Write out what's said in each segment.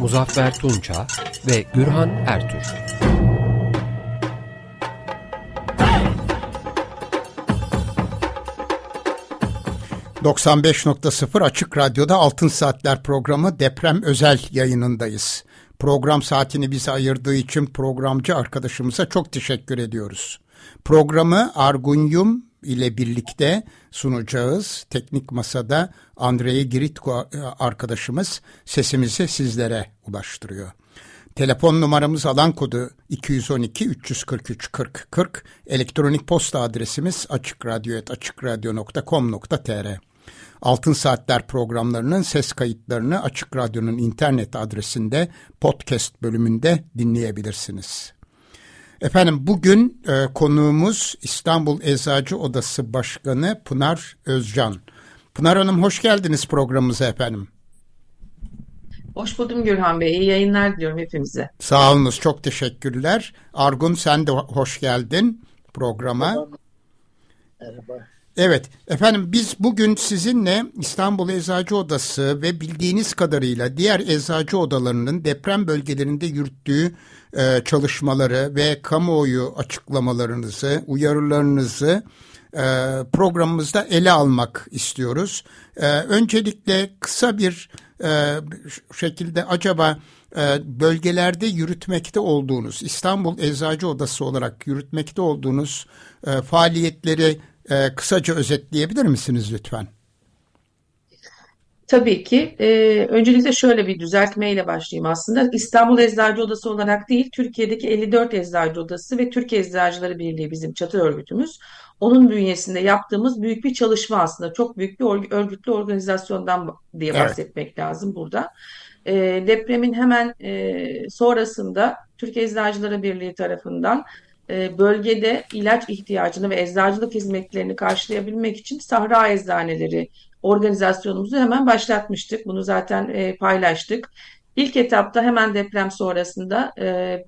Muzaffer Tunça ve Gürhan Ertür. ...95.0 Açık Radyo'da Altın Saatler programı deprem özel yayınındayız. Program saatini bize ayırdığı için programcı arkadaşımıza çok teşekkür ediyoruz. Programı Argunyum ile birlikte sunacağız. Teknik Masa'da Andrei Giritko e, arkadaşımız sesimizi sizlere ulaştırıyor. Telefon numaramız alan kodu 212 343 40 40. Elektronik posta adresimiz açıkradyo.com.tr Altın Saatler programlarının ses kayıtlarını Açık Radyo'nun internet adresinde podcast bölümünde dinleyebilirsiniz. Efendim bugün e, konuğumuz İstanbul Eczacı Odası Başkanı Pınar Özcan. Pınar Hanım hoş geldiniz programımıza efendim. Hoş buldum Gürhan Bey. İyi yayınlar diliyorum hepimize. Sağ olunuz. Çok teşekkürler. Argun sen de hoş geldin programa. Merhaba. Merhaba. Evet efendim biz bugün sizinle İstanbul Eczacı Odası ve bildiğiniz kadarıyla diğer eczacı odalarının deprem bölgelerinde yürüttüğü e, çalışmaları ve kamuoyu açıklamalarınızı, uyarılarınızı e, programımızda ele almak istiyoruz. E, öncelikle kısa bir e, şekilde acaba e, bölgelerde yürütmekte olduğunuz, İstanbul Eczacı Odası olarak yürütmekte olduğunuz e, faaliyetleri e, kısaca özetleyebilir misiniz lütfen? Tabii ki. Ee, öncelikle şöyle bir düzeltmeyle başlayayım aslında. İstanbul Eczacı Odası olarak değil, Türkiye'deki 54 Eczacı Odası ve Türkiye Eczacıları Birliği bizim çatı örgütümüz. Onun bünyesinde yaptığımız büyük bir çalışma aslında. Çok büyük bir örgütlü organizasyondan diye bahsetmek evet. lazım burada. E, depremin hemen e, sonrasında Türkiye Eczacıları Birliği tarafından e, bölgede ilaç ihtiyacını ve eczacılık hizmetlerini karşılayabilmek için Sahra Eczaneleri organizasyonumuzu hemen başlatmıştık. Bunu zaten e, paylaştık. İlk etapta hemen deprem sonrasında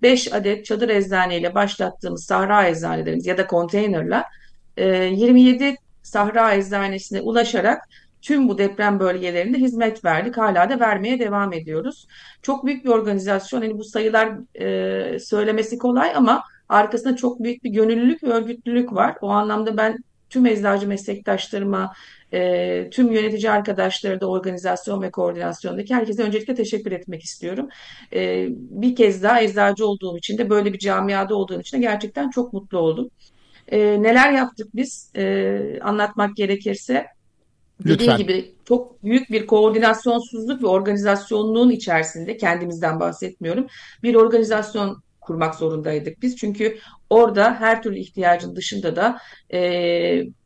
5 e, adet çadır eczaneyle başlattığımız Sahra Eczanelerimiz ya da konteynerla 27 Sahra Eczanesine ulaşarak tüm bu deprem bölgelerinde hizmet verdik. Hala da vermeye devam ediyoruz. Çok büyük bir organizasyon. Yani bu sayılar e, söylemesi kolay ama arkasında çok büyük bir gönüllülük ve örgütlülük var. O anlamda ben tüm eczacı meslektaşlarıma, e, tüm yönetici arkadaşları da organizasyon ve koordinasyondaki herkese öncelikle teşekkür etmek istiyorum. E, bir kez daha eczacı olduğum için de böyle bir camiada olduğum için de gerçekten çok mutlu oldum. E, neler yaptık biz e, anlatmak gerekirse. Dediğim gibi çok büyük bir koordinasyonsuzluk ve organizasyonluğun içerisinde kendimizden bahsetmiyorum. Bir organizasyon kurmak zorundaydık biz. Çünkü orada her türlü ihtiyacın dışında da e,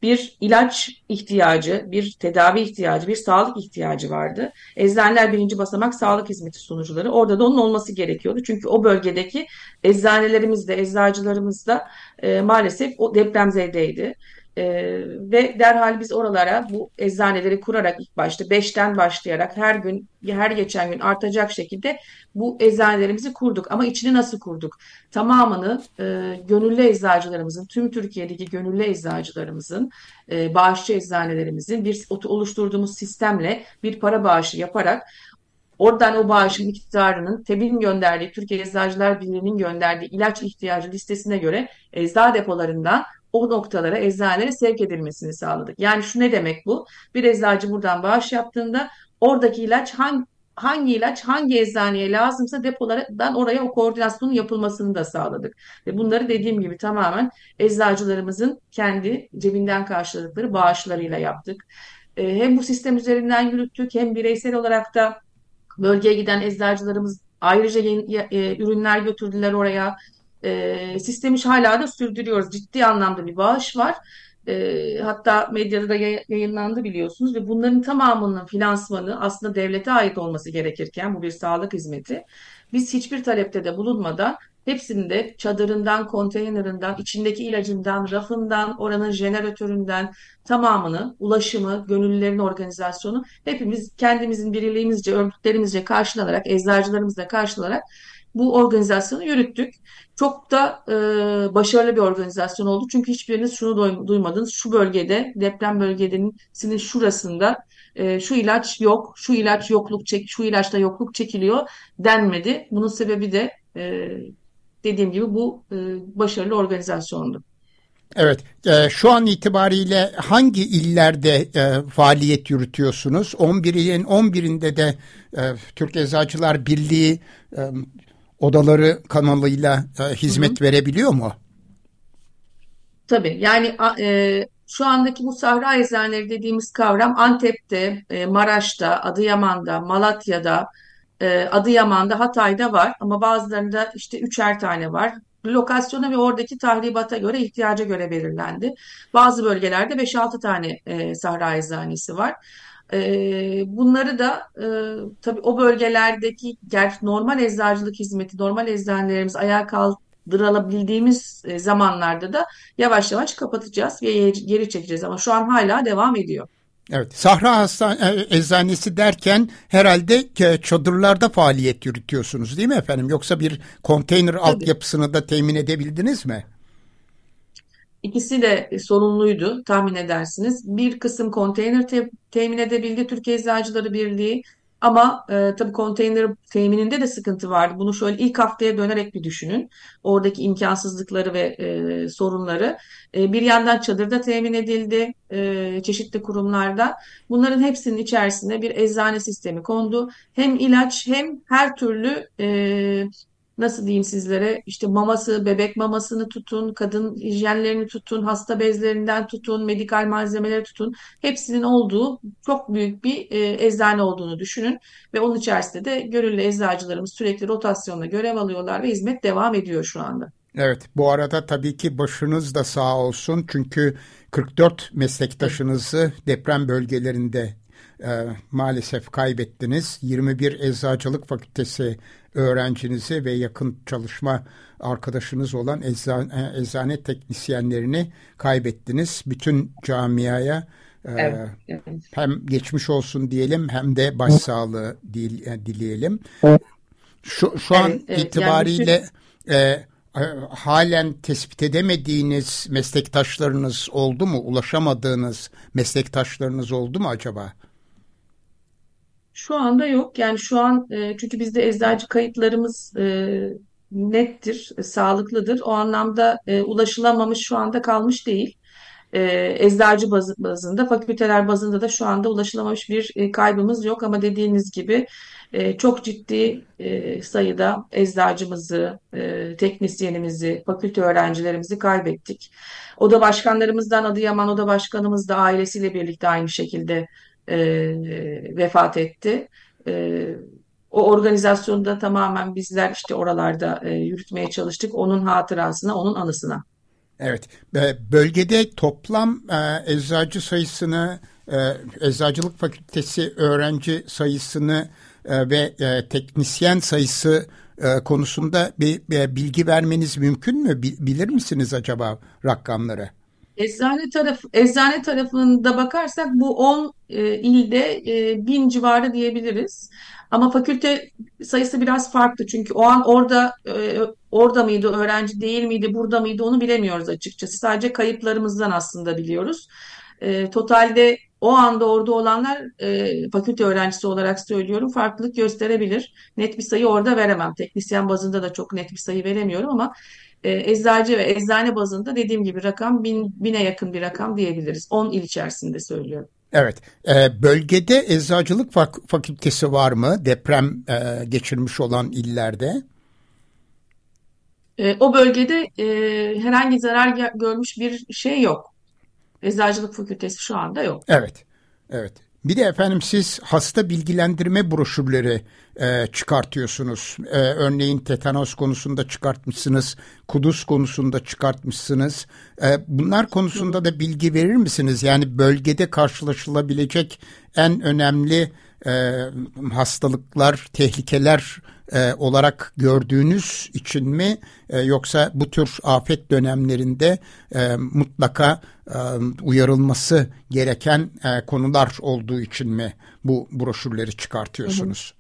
bir ilaç ihtiyacı, bir tedavi ihtiyacı, bir sağlık ihtiyacı vardı. Eczaneler birinci basamak sağlık hizmeti sunucuları. Orada da onun olması gerekiyordu. Çünkü o bölgedeki eczanelerimiz de, eczacılarımız da e, maalesef o depremzedeydi. E, ve derhal biz oralara bu eczaneleri kurarak ilk başta beşten başlayarak her gün her geçen gün artacak şekilde bu eczanelerimizi kurduk. Ama içini nasıl kurduk? Tamamını e, gönüllü eczacılarımızın, tüm Türkiye'deki gönüllü eczacılarımızın, e, bağışçı eczanelerimizin bir oluşturduğumuz sistemle bir para bağışı yaparak Oradan o bağışın miktarının TEB'in gönderdiği, Türkiye Eczacılar Birliği'nin gönderdiği ilaç ihtiyacı listesine göre ecza depolarından o noktalara, eczanelere sevk edilmesini sağladık. Yani şu ne demek bu? Bir eczacı buradan bağış yaptığında oradaki ilaç hangi hangi ilaç hangi eczaneye lazımsa depolardan oraya o koordinasyonun yapılmasını da sağladık. Ve bunları dediğim gibi tamamen eczacılarımızın kendi cebinden karşıladıkları bağışlarıyla yaptık. Ee, hem bu sistem üzerinden yürüttük hem bireysel olarak da bölgeye giden eczacılarımız ayrıca e, ürünler götürdüler oraya. E, sistemi hala da sürdürüyoruz. Ciddi anlamda bir bağış var. E, hatta medyada da yayınlandı biliyorsunuz ve bunların tamamının finansmanı aslında devlete ait olması gerekirken bu bir sağlık hizmeti. Biz hiçbir talepte de bulunmadan hepsinde çadırından, konteynerinden, içindeki ilacından, rafından, oranın jeneratöründen tamamını, ulaşımı, gönüllülerin organizasyonu hepimiz kendimizin birliğimizce, örgütlerimizce karşılanarak, eczacılarımızla karşılanarak bu organizasyonu yürüttük. Çok da e, başarılı bir organizasyon oldu. Çünkü hiçbiriniz şunu duymadınız. Şu bölgede, deprem bölgesinin şurasında e, şu ilaç yok, şu ilaç yokluk çek, şu ilaçta yokluk çekiliyor denmedi. Bunun sebebi de e, dediğim gibi bu e, başarılı organizasyondu. Evet, e, şu an itibariyle hangi illerde e, faaliyet yürütüyorsunuz? 11 ilin 11'inde de e, Türk Eczacılar Birliği e, odaları kanalıyla e, hizmet hı hı. verebiliyor mu? Tabii, yani e, şu andaki bu sahra eczaneleri dediğimiz kavram Antep'te, e, Maraş'ta, Adıyaman'da, Malatya'da, e, Adıyaman'da, Hatay'da var ama bazılarında işte üçer tane var. Lokasyona ve oradaki tahribata göre ihtiyaca göre belirlendi. Bazı bölgelerde 5-6 tane e, sahra eczanesi var. E, bunları da e, tabii o bölgelerdeki gerçi normal eczacılık hizmeti, normal eczanelerimiz ayağa kaldırabildiğimiz e, zamanlarda da yavaş yavaş kapatacağız ve geri çekeceğiz ama şu an hala devam ediyor. Evet, Sahra Hastane e, Eczanesi derken herhalde çadırlarda faaliyet yürütüyorsunuz değil mi efendim? Yoksa bir konteyner Tabii. altyapısını da temin edebildiniz mi? İkisi de sorunluydu tahmin edersiniz. Bir kısım konteyner te temin edebildi Türkiye Eczacıları Birliği. Ama e, tabii konteyner temininde de sıkıntı vardı. Bunu şöyle ilk haftaya dönerek bir düşünün. Oradaki imkansızlıkları ve e, sorunları. E, bir yandan çadırda temin edildi e, çeşitli kurumlarda. Bunların hepsinin içerisine bir eczane sistemi kondu. Hem ilaç hem her türlü e, nasıl diyeyim sizlere işte maması, bebek mamasını tutun, kadın hijyenlerini tutun, hasta bezlerinden tutun, medikal malzemeleri tutun. Hepsinin olduğu çok büyük bir e, eczane olduğunu düşünün ve onun içerisinde de gönüllü eczacılarımız sürekli rotasyonla görev alıyorlar ve hizmet devam ediyor şu anda. Evet bu arada tabii ki başınız da sağ olsun çünkü 44 meslektaşınızı deprem bölgelerinde e, maalesef kaybettiniz. 21 Eczacılık Fakültesi öğrencinizi ve yakın çalışma arkadaşınız olan eczane, eczane teknisyenlerini kaybettiniz. Bütün camiaya e, evet, evet. hem geçmiş olsun diyelim hem de başsağlığı dil, e, dileyelim. Şu, şu an evet, itibariyle yani e, halen tespit edemediğiniz meslektaşlarınız oldu mu? Ulaşamadığınız meslektaşlarınız oldu mu acaba? Şu anda yok. Yani şu an e, çünkü bizde eczacı kayıtlarımız e, nettir, e, sağlıklıdır. O anlamda e, ulaşılamamış şu anda kalmış değil. E, eczacı baz, bazında, fakülteler bazında da şu anda ulaşılamamış bir kaybımız yok. Ama dediğiniz gibi çok ciddi sayıda eczacımızı, teknisyenimizi, fakülte öğrencilerimizi kaybettik. Oda başkanlarımızdan Adıyaman Oda Başkanımız da ailesiyle birlikte aynı şekilde e, vefat etti. E, o organizasyonu da tamamen bizler işte oralarda e, yürütmeye çalıştık. Onun hatırasına, onun anısına. Evet, bölgede toplam e, eczacı sayısını, e, eczacılık fakültesi öğrenci sayısını e, ve e, teknisyen sayısı e, konusunda bir, bir bilgi vermeniz mümkün mü? Bilir misiniz acaba rakamları? Eczane tarafı, eczane tarafında bakarsak bu 10 e, ilde e, 1000 civarı diyebiliriz. Ama fakülte sayısı biraz farklı çünkü o an orada e, orada mıydı öğrenci değil miydi burada mıydı onu bilemiyoruz açıkçası. Sadece kayıplarımızdan aslında biliyoruz. E, totalde o anda orada olanlar e, fakülte öğrencisi olarak söylüyorum farklılık gösterebilir. Net bir sayı orada veremem. Teknisyen bazında da çok net bir sayı veremiyorum ama e, eczacı ve eczane bazında dediğim gibi rakam bin, bine yakın bir rakam diyebiliriz. 10 il içerisinde söylüyorum. Evet, e, bölgede eczacılık fak fakültesi var mı deprem e, geçirmiş olan illerde? E, o bölgede e, herhangi zarar görmüş bir şey yok. Eczacılık fakültesi şu anda yok. Evet, evet. Bir de efendim siz hasta bilgilendirme broşürleri e, çıkartıyorsunuz. E, örneğin tetanos konusunda çıkartmışsınız, kuduz konusunda çıkartmışsınız. E, bunlar konusunda da bilgi verir misiniz? Yani bölgede karşılaşılabilecek en önemli e, hastalıklar, tehlikeler e, olarak gördüğünüz için mi e, yoksa bu tür afet dönemlerinde e, mutlaka e, uyarılması gereken e, konular olduğu için mi bu broşürleri çıkartıyorsunuz?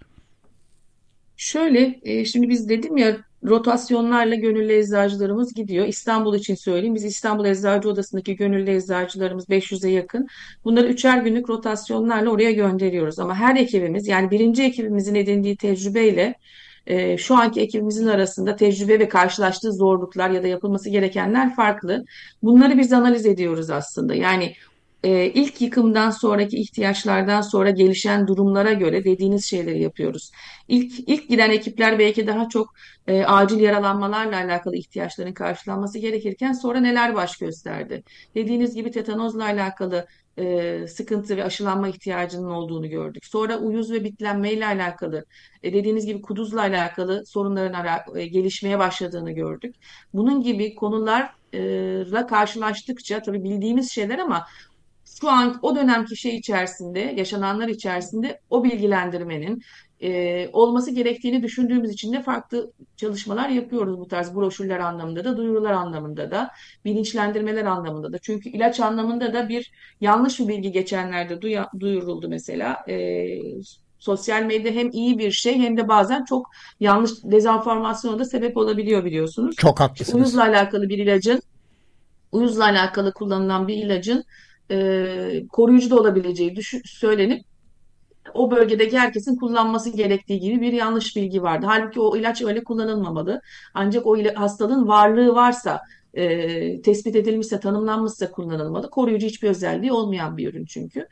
Şöyle, e, şimdi biz dedim ya rotasyonlarla gönüllü eczacılarımız gidiyor. İstanbul için söyleyeyim. Biz İstanbul Eczacı Odası'ndaki gönüllü eczacılarımız 500'e yakın. Bunları üçer günlük rotasyonlarla oraya gönderiyoruz. Ama her ekibimiz yani birinci ekibimizin edindiği tecrübeyle e, şu anki ekibimizin arasında tecrübe ve karşılaştığı zorluklar ya da yapılması gerekenler farklı. Bunları biz analiz ediyoruz aslında. Yani e, ilk yıkımdan sonraki ihtiyaçlardan sonra gelişen durumlara göre dediğiniz şeyleri yapıyoruz. İlk ilk giden ekipler belki daha çok e, acil yaralanmalarla alakalı ihtiyaçların karşılanması gerekirken sonra neler baş gösterdi? Dediğiniz gibi tetanozla alakalı e, sıkıntı ve aşılanma ihtiyacının olduğunu gördük. Sonra uyuz ve bitlenme ile alakalı, e, dediğiniz gibi kuduzla alakalı sorunların ara, e, gelişmeye başladığını gördük. Bunun gibi konularla karşılaştıkça tabii bildiğimiz şeyler ama şu an o dönemki şey içerisinde, yaşananlar içerisinde o bilgilendirmenin e, olması gerektiğini düşündüğümüz için de farklı çalışmalar yapıyoruz bu tarz broşürler anlamında da, duyurular anlamında da, bilinçlendirmeler anlamında da. Çünkü ilaç anlamında da bir yanlış bir bilgi geçenlerde duya, duyuruldu mesela. E, sosyal medya hem iyi bir şey hem de bazen çok yanlış dezenformasyona da sebep olabiliyor biliyorsunuz. Çok haklısınız. Uyuzla alakalı bir ilacın, uyuzla alakalı kullanılan bir ilacın e, koruyucu da olabileceği düşün, söylenip o bölgedeki herkesin kullanması gerektiği gibi bir yanlış bilgi vardı. Halbuki o ilaç öyle kullanılmamalı. Ancak o hastalığın varlığı varsa, e, tespit edilmişse, tanımlanmışsa kullanılmalı. Koruyucu hiçbir özelliği olmayan bir ürün çünkü.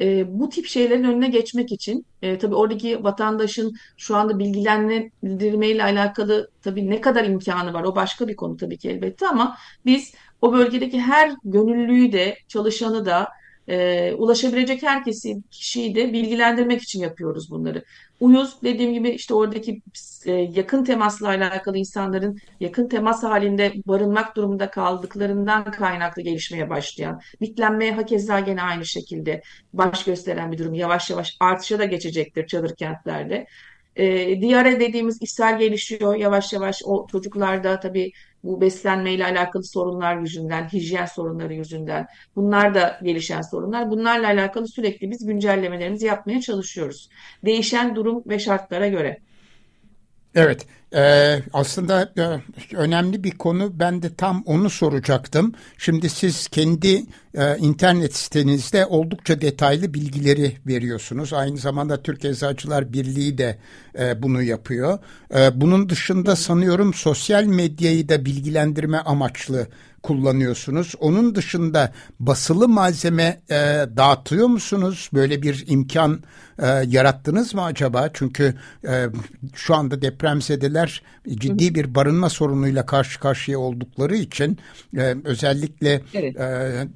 E, bu tip şeylerin önüne geçmek için e, tabii oradaki vatandaşın şu anda bilgilendirmeyle alakalı tabii ne kadar imkanı var o başka bir konu tabii ki elbette ama biz o bölgedeki her gönüllüyü de çalışanı da e, ulaşabilecek herkesi kişiyi de bilgilendirmek için yapıyoruz bunları. Uyuz dediğim gibi işte oradaki e, yakın temasla alakalı insanların yakın temas halinde barınmak durumunda kaldıklarından kaynaklı gelişmeye başlayan, bitlenmeye hakeza gene aynı şekilde baş gösteren bir durum yavaş yavaş artışa da geçecektir çadır kentlerde. E, diyare dediğimiz ishal gelişiyor yavaş yavaş o çocuklarda tabii bu beslenmeyle alakalı sorunlar yüzünden, hijyen sorunları yüzünden bunlar da gelişen sorunlar. Bunlarla alakalı sürekli biz güncellemelerimizi yapmaya çalışıyoruz. Değişen durum ve şartlara göre. Evet, e, aslında e, önemli bir konu. Ben de tam onu soracaktım. Şimdi siz kendi e, internet sitenizde oldukça detaylı bilgileri veriyorsunuz. Aynı zamanda Türk Eczacılar Birliği de e, bunu yapıyor. E, bunun dışında sanıyorum sosyal medyayı da bilgilendirme amaçlı kullanıyorsunuz. Onun dışında basılı malzeme e, dağıtıyor musunuz? Böyle bir imkan e, yarattınız mı acaba? Çünkü e, şu anda depremzedeler ciddi bir barınma sorunuyla karşı karşıya oldukları için e, özellikle evet. e,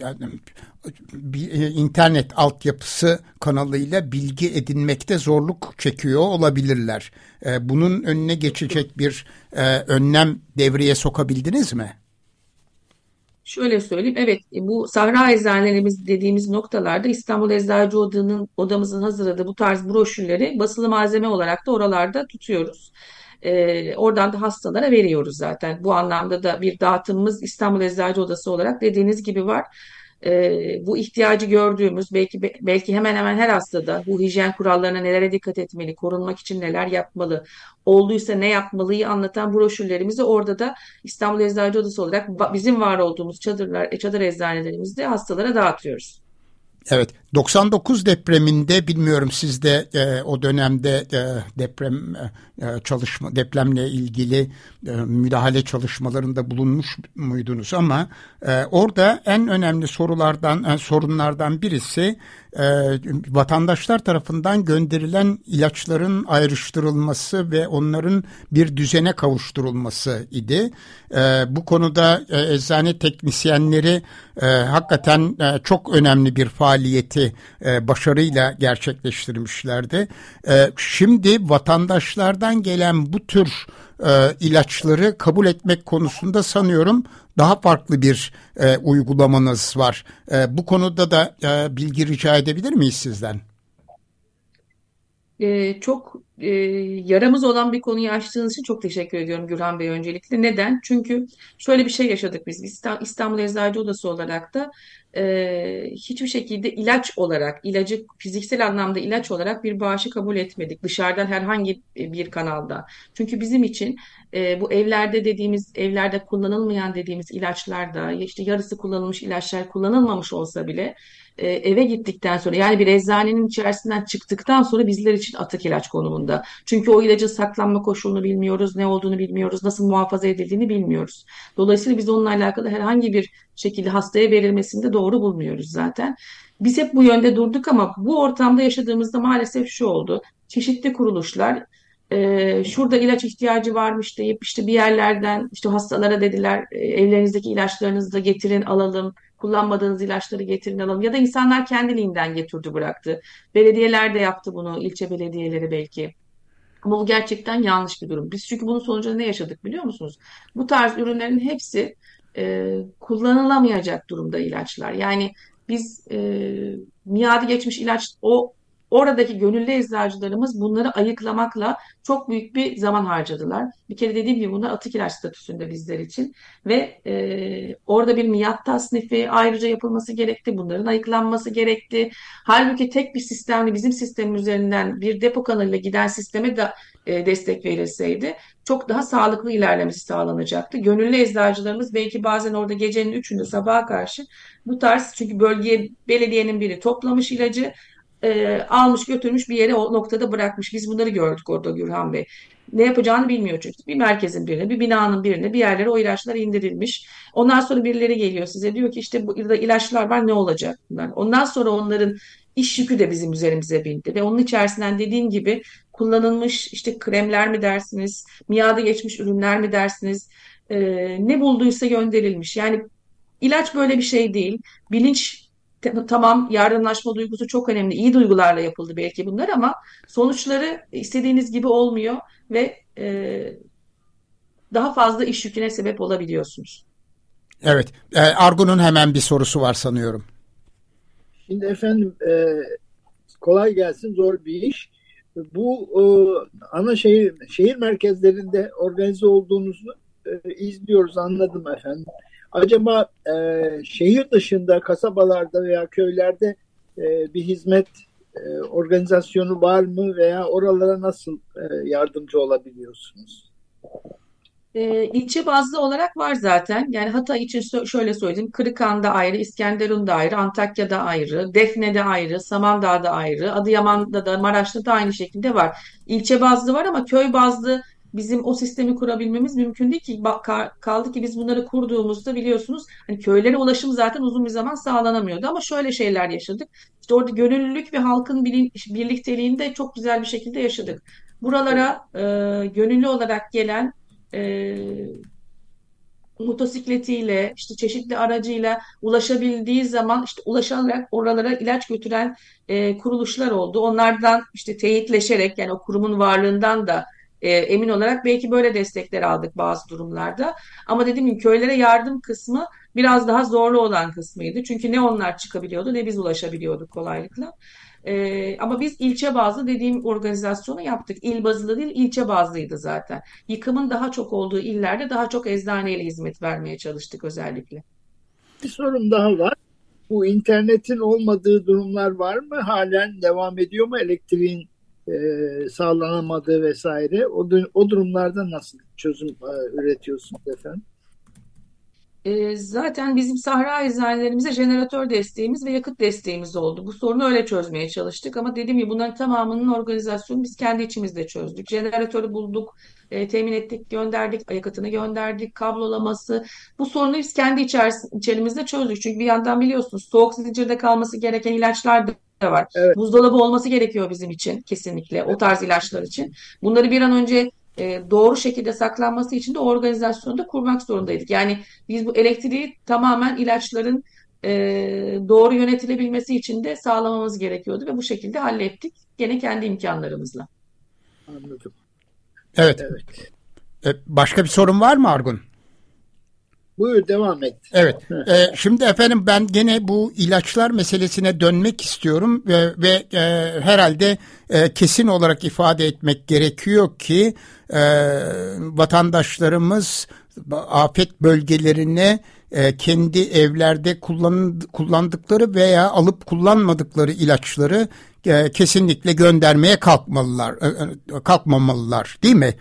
bir e, internet altyapısı kanalıyla bilgi edinmekte zorluk çekiyor olabilirler. E, bunun önüne geçecek bir e, önlem devreye sokabildiniz mi? Şöyle söyleyeyim, evet bu Sahra Eczanelerimiz dediğimiz noktalarda İstanbul Eczacı Oda'nın odamızın hazırladığı bu tarz broşürleri basılı malzeme olarak da oralarda tutuyoruz. Ee, oradan da hastalara veriyoruz zaten. Bu anlamda da bir dağıtımımız İstanbul Eczacı Odası olarak dediğiniz gibi var e, bu ihtiyacı gördüğümüz belki belki hemen hemen her hastada bu hijyen kurallarına nelere dikkat etmeli, korunmak için neler yapmalı, olduysa ne yapmalıyı anlatan broşürlerimizi orada da İstanbul Eczacı Odası olarak bizim var olduğumuz çadırlar, çadır eczanelerimizde hastalara dağıtıyoruz. Evet 99 depreminde bilmiyorum siz de e, o dönemde e, deprem e, çalışma depremle ilgili e, müdahale çalışmalarında bulunmuş muydunuz ama e, orada en önemli sorulardan e, sorunlardan birisi e, vatandaşlar tarafından gönderilen ilaçların ayrıştırılması ve onların bir düzene kavuşturulması idi. E, bu konuda e, eczane teknisyenleri e, hakikaten e, çok önemli bir faaliyeti e, başarıyla gerçekleştirmişlerdi. E, şimdi vatandaşlardan gelen bu tür e, ilaçları kabul etmek konusunda sanıyorum daha farklı bir e, uygulamanız var. E, bu konuda da e, bilgi rica edebilir miyiz sizden? Ee, çok e, yaramız olan bir konuyu açtığınız için çok teşekkür ediyorum Gürhan Bey öncelikle. Neden? Çünkü şöyle bir şey yaşadık biz. İstanbul Eczacı Odası olarak da e, hiçbir şekilde ilaç olarak, ilacı fiziksel anlamda ilaç olarak bir bağışı kabul etmedik. Dışarıdan herhangi bir kanalda. Çünkü bizim için e, bu evlerde dediğimiz, evlerde kullanılmayan dediğimiz ilaçlar da işte yarısı kullanılmış ilaçlar kullanılmamış olsa bile e, eve gittikten sonra yani bir eczanenin içerisinden çıktıktan sonra bizler için atık ilaç konumunda. Çünkü o ilacın saklanma koşulunu bilmiyoruz, ne olduğunu bilmiyoruz, nasıl muhafaza edildiğini bilmiyoruz. Dolayısıyla biz onunla alakalı herhangi bir şekilde hastaya verilmesini de doğru bulmuyoruz zaten. Biz hep bu yönde durduk ama bu ortamda yaşadığımızda maalesef şu oldu. Çeşitli kuruluşlar e, şurada ilaç ihtiyacı varmış deyip işte bir yerlerden işte hastalara dediler evlerinizdeki ilaçlarınızı da getirin alalım kullanmadığınız ilaçları getirin alalım ya da insanlar kendiliğinden getirdi bıraktı. Belediyeler de yaptı bunu ilçe belediyeleri belki. Ama bu gerçekten yanlış bir durum. Biz çünkü bunun sonucunda ne yaşadık biliyor musunuz? Bu tarz ürünlerin hepsi e, kullanılamayacak durumda ilaçlar. Yani biz e, miadı geçmiş ilaç o Oradaki gönüllü eczacılarımız bunları ayıklamakla çok büyük bir zaman harcadılar. Bir kere dediğim gibi bunlar atık ilaç statüsünde bizler için ve e, orada bir miyat tasnifi ayrıca yapılması gerekti. Bunların ayıklanması gerekti. Halbuki tek bir sistemli bizim sistemimiz üzerinden bir depo kanalıyla giden sisteme de e, destek verilseydi çok daha sağlıklı ilerlemesi sağlanacaktı. Gönüllü eczacılarımız belki bazen orada gecenin üçünde sabaha karşı bu tarz çünkü bölgeye belediyenin biri toplamış ilacı e, almış götürmüş bir yere o noktada bırakmış. Biz bunları gördük orada Gürhan Bey. Ne yapacağını bilmiyor çünkü. Bir merkezin birine, bir binanın birine bir yerlere o ilaçlar indirilmiş. Ondan sonra birileri geliyor size diyor ki işte burada ilaçlar var ne olacak bunlar. Ondan sonra onların iş yükü de bizim üzerimize bindi ve onun içerisinden dediğim gibi kullanılmış işte kremler mi dersiniz, miadı geçmiş ürünler mi dersiniz, e, ne bulduysa gönderilmiş. Yani ilaç böyle bir şey değil. Bilinç tamam yardımlaşma duygusu çok önemli. İyi duygularla yapıldı belki bunlar ama sonuçları istediğiniz gibi olmuyor ve e, daha fazla iş yüküne sebep olabiliyorsunuz. Evet. E, Argun'un hemen bir sorusu var sanıyorum. Şimdi efendim e, kolay gelsin zor bir iş. Bu e, ana şehir şehir merkezlerinde organize olduğunuzu e, izliyoruz anladım efendim. Acaba e, şehir dışında, kasabalarda veya köylerde e, bir hizmet e, organizasyonu var mı veya oralara nasıl e, yardımcı olabiliyorsunuz? E, ilçe bazlı olarak var zaten. Yani Hatay için şöyle söyleyeyim. Kırıkan'da ayrı, İskenderun'da ayrı, Antakya'da ayrı, Defne'de ayrı, Samandağ'da ayrı, Adıyaman'da da, Maraş'ta da aynı şekilde var. İlçe bazlı var ama köy bazlı bizim o sistemi kurabilmemiz mümkün değil ki kaldı ki biz bunları kurduğumuzda biliyorsunuz hani köylere ulaşım zaten uzun bir zaman sağlanamıyordu ama şöyle şeyler yaşadık. İşte orada gönüllülük ve halkın birlikteliğini çok güzel bir şekilde yaşadık. Buralara e, gönüllü olarak gelen e, motosikletiyle işte çeşitli aracıyla ulaşabildiği zaman işte ulaşarak oralara ilaç götüren e, kuruluşlar oldu. Onlardan işte teyitleşerek yani o kurumun varlığından da e, emin olarak belki böyle destekler aldık bazı durumlarda. Ama dediğim gibi köylere yardım kısmı biraz daha zorlu olan kısmıydı. Çünkü ne onlar çıkabiliyordu ne biz ulaşabiliyorduk kolaylıkla. Ee, ama biz ilçe bazlı dediğim organizasyonu yaptık. İl bazlı değil ilçe bazlıydı zaten. Yıkımın daha çok olduğu illerde daha çok eczaneyle hizmet vermeye çalıştık özellikle. Bir sorum daha var. Bu internetin olmadığı durumlar var mı? Halen devam ediyor mu elektriğin e, sağlanamadığı vesaire o, o durumlarda nasıl çözüm e, üretiyorsunuz efendim? E, zaten bizim sahra eczanelerimize jeneratör desteğimiz ve yakıt desteğimiz oldu. Bu sorunu öyle çözmeye çalıştık ama dediğim gibi bunların tamamının organizasyonu biz kendi içimizde çözdük. Jeneratörü bulduk, e, temin ettik, gönderdik, yakıtını gönderdik, kablolaması. Bu sorunu biz kendi içerimizde çözdük. Çünkü bir yandan biliyorsunuz soğuk zincirde kalması gereken ilaçlar da da var. Evet. Buzdolabı olması gerekiyor bizim için kesinlikle o tarz ilaçlar için. Bunları bir an önce e, doğru şekilde saklanması için de organizasyonu da kurmak zorundaydık. Yani biz bu elektriği tamamen ilaçların e, doğru yönetilebilmesi için de sağlamamız gerekiyordu ve bu şekilde hallettik. Gene kendi imkanlarımızla. Anladım. Evet. evet. E, başka bir sorun var mı Argun? Buyur devam et. Evet. E, şimdi efendim ben gene bu ilaçlar meselesine dönmek istiyorum ve, ve e, herhalde e, kesin olarak ifade etmek gerekiyor ki e, vatandaşlarımız afet bölgelerine e, kendi evlerde kullan, kullandıkları veya alıp kullanmadıkları ilaçları e, kesinlikle göndermeye kalkmalılar, e, e kalkmamalılar, değil mi?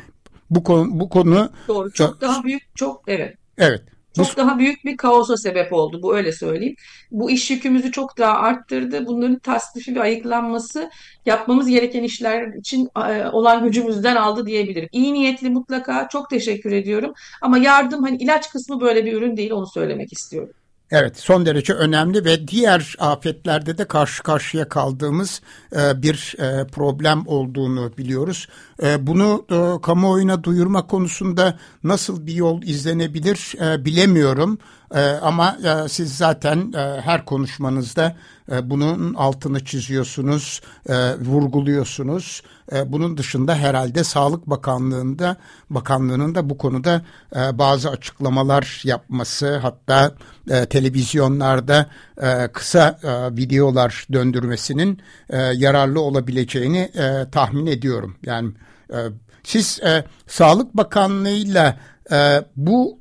Bu konu bu konu doğru çok daha büyük çok evet. Evet. Çok daha büyük bir kaosa sebep oldu bu öyle söyleyeyim. Bu iş yükümüzü çok daha arttırdı. Bunların tasnifi ve ayıklanması yapmamız gereken işler için e, olan gücümüzden aldı diyebilirim. İyi niyetli mutlaka çok teşekkür ediyorum. Ama yardım hani ilaç kısmı böyle bir ürün değil onu söylemek istiyorum. Evet son derece önemli ve diğer afetlerde de karşı karşıya kaldığımız e, bir e, problem olduğunu biliyoruz. E, bunu kamuoyuna duyurma konusunda nasıl bir yol izlenebilir bilemiyorum. E, ama e, siz zaten e, her konuşmanızda e, bunun altını çiziyorsunuz, e, vurguluyorsunuz. E, bunun dışında herhalde Sağlık Bakanlığı'nda Bakanlığı'nın da bu konuda e, bazı açıklamalar yapması, hatta e, televizyonlarda e, kısa e, videolar döndürmesinin e, yararlı olabileceğini e, tahmin ediyorum. Yani e, siz e, Sağlık Bakanlığı'yla e, bu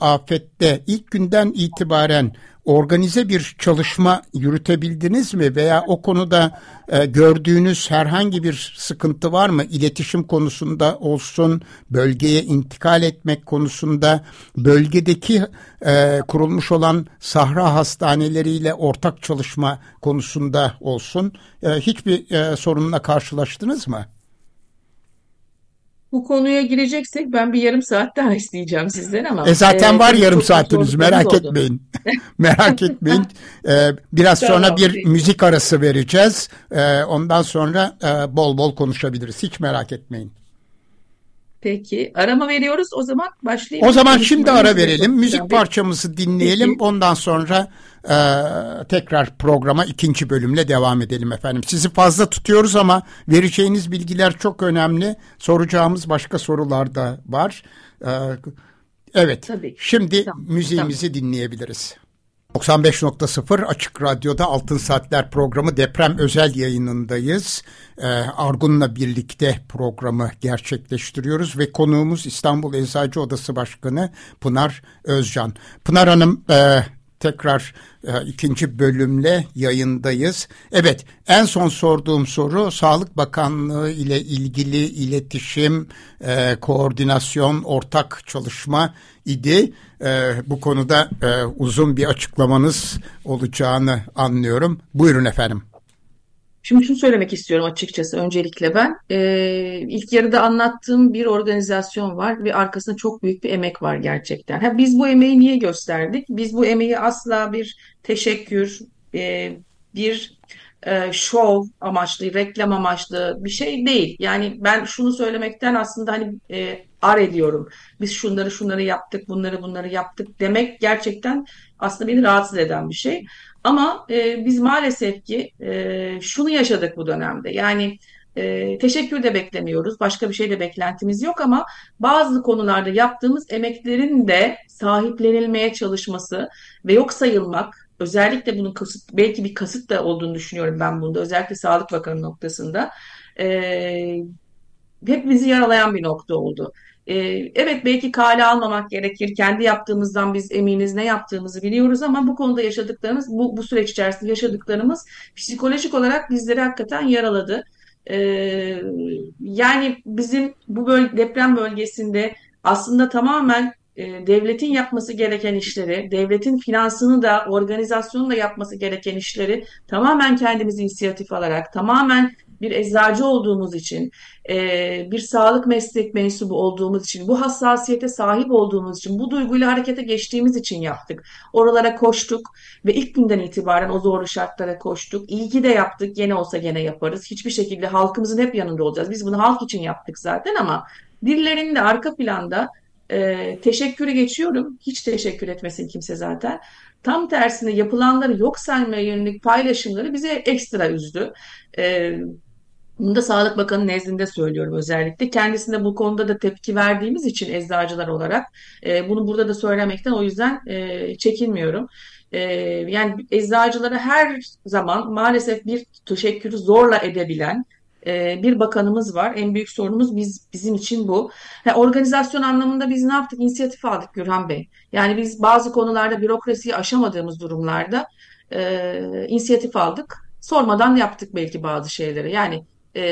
afette ilk günden itibaren organize bir çalışma yürütebildiniz mi veya o konuda e, gördüğünüz herhangi bir sıkıntı var mı? İletişim konusunda olsun, bölgeye intikal etmek konusunda, bölgedeki e, kurulmuş olan sahra hastaneleriyle ortak çalışma konusunda olsun. E, hiçbir sorunla karşılaştınız mı? Bu konuya gireceksek ben bir yarım saat daha isteyeceğim sizden ama. E zaten e, var yarım saatiniz merak etmeyin. merak etmeyin. E, biraz tamam, sonra bir peki. müzik arası vereceğiz. E, ondan sonra e, bol bol konuşabiliriz. Hiç merak etmeyin. Peki arama veriyoruz o zaman başlayalım. O zaman şimdi ara verelim. Müzik parçamızı dinleyelim. Peki. Ondan sonra e, tekrar programa ikinci bölümle devam edelim efendim. Sizi fazla tutuyoruz ama vereceğiniz bilgiler çok önemli. Soracağımız başka sorular da var. E, evet. Tabii. Şimdi tamam. müziğimizi tamam. dinleyebiliriz. 95.0 Açık Radyo'da Altın Saatler programı deprem özel yayınındayız. Ee, Argun'la birlikte programı gerçekleştiriyoruz ve konuğumuz İstanbul Eczacı Odası Başkanı Pınar Özcan. Pınar Hanım e, tekrar e, ikinci bölümle yayındayız. Evet en son sorduğum soru Sağlık Bakanlığı ile ilgili iletişim, e, koordinasyon, ortak çalışma idi. E, bu konuda e, uzun bir açıklamanız olacağını anlıyorum. Buyurun efendim. Şimdi şunu söylemek istiyorum açıkçası öncelikle ben. Ee, ilk yarıda anlattığım bir organizasyon var ve arkasında çok büyük bir emek var gerçekten. Ha, biz bu emeği niye gösterdik? Biz bu emeği asla bir teşekkür, e, bir e, şov amaçlı, reklam amaçlı bir şey değil. Yani ben şunu söylemekten aslında hani e, ar ediyorum. Biz şunları şunları yaptık, bunları bunları yaptık demek gerçekten aslında beni rahatsız eden bir şey. Ama e, biz maalesef ki e, şunu yaşadık bu dönemde. Yani e, teşekkür de beklemiyoruz. Başka bir şey de beklentimiz yok ama bazı konularda yaptığımız emeklerin de sahiplenilmeye çalışması ve yok sayılmak özellikle bunun kasıt, belki bir kasıt da olduğunu düşünüyorum ben bunda. Özellikle Sağlık Bakanı noktasında. E, hep bizi yaralayan bir nokta oldu. Ee, evet belki kale almamak gerekir. Kendi yaptığımızdan biz eminiz ne yaptığımızı biliyoruz ama bu konuda yaşadıklarımız, bu, bu süreç içerisinde yaşadıklarımız psikolojik olarak bizleri hakikaten yaraladı. Ee, yani bizim bu böl deprem bölgesinde aslında tamamen e, devletin yapması gereken işleri, devletin finansını da organizasyonu da yapması gereken işleri tamamen kendimiz inisiyatif alarak, tamamen bir eczacı olduğumuz için, e, bir sağlık meslek mensubu olduğumuz için, bu hassasiyete sahip olduğumuz için, bu duyguyla harekete geçtiğimiz için yaptık. Oralara koştuk ve ilk günden itibaren o zorlu şartlara koştuk. İyi ki de yaptık, gene olsa gene yaparız. Hiçbir şekilde halkımızın hep yanında olacağız. Biz bunu halk için yaptık zaten ama birilerinin de arka planda E, teşekkürü geçiyorum. Hiç teşekkür etmesin kimse zaten. Tam tersine yapılanları yok saymaya yönelik paylaşımları bize ekstra üzdü. E, bunu da Sağlık Bakanı nezdinde söylüyorum özellikle. Kendisine bu konuda da tepki verdiğimiz için eczacılar olarak e, bunu burada da söylemekten o yüzden e, çekinmiyorum. E, yani eczacılara her zaman maalesef bir teşekkürü zorla edebilen e, bir bakanımız var. En büyük sorunumuz biz bizim için bu. Ha, organizasyon anlamında biz ne yaptık? İnisiyatif aldık Gürhan Bey. Yani biz bazı konularda bürokrasiyi aşamadığımız durumlarda e, inisiyatif aldık. Sormadan yaptık belki bazı şeyleri. Yani e,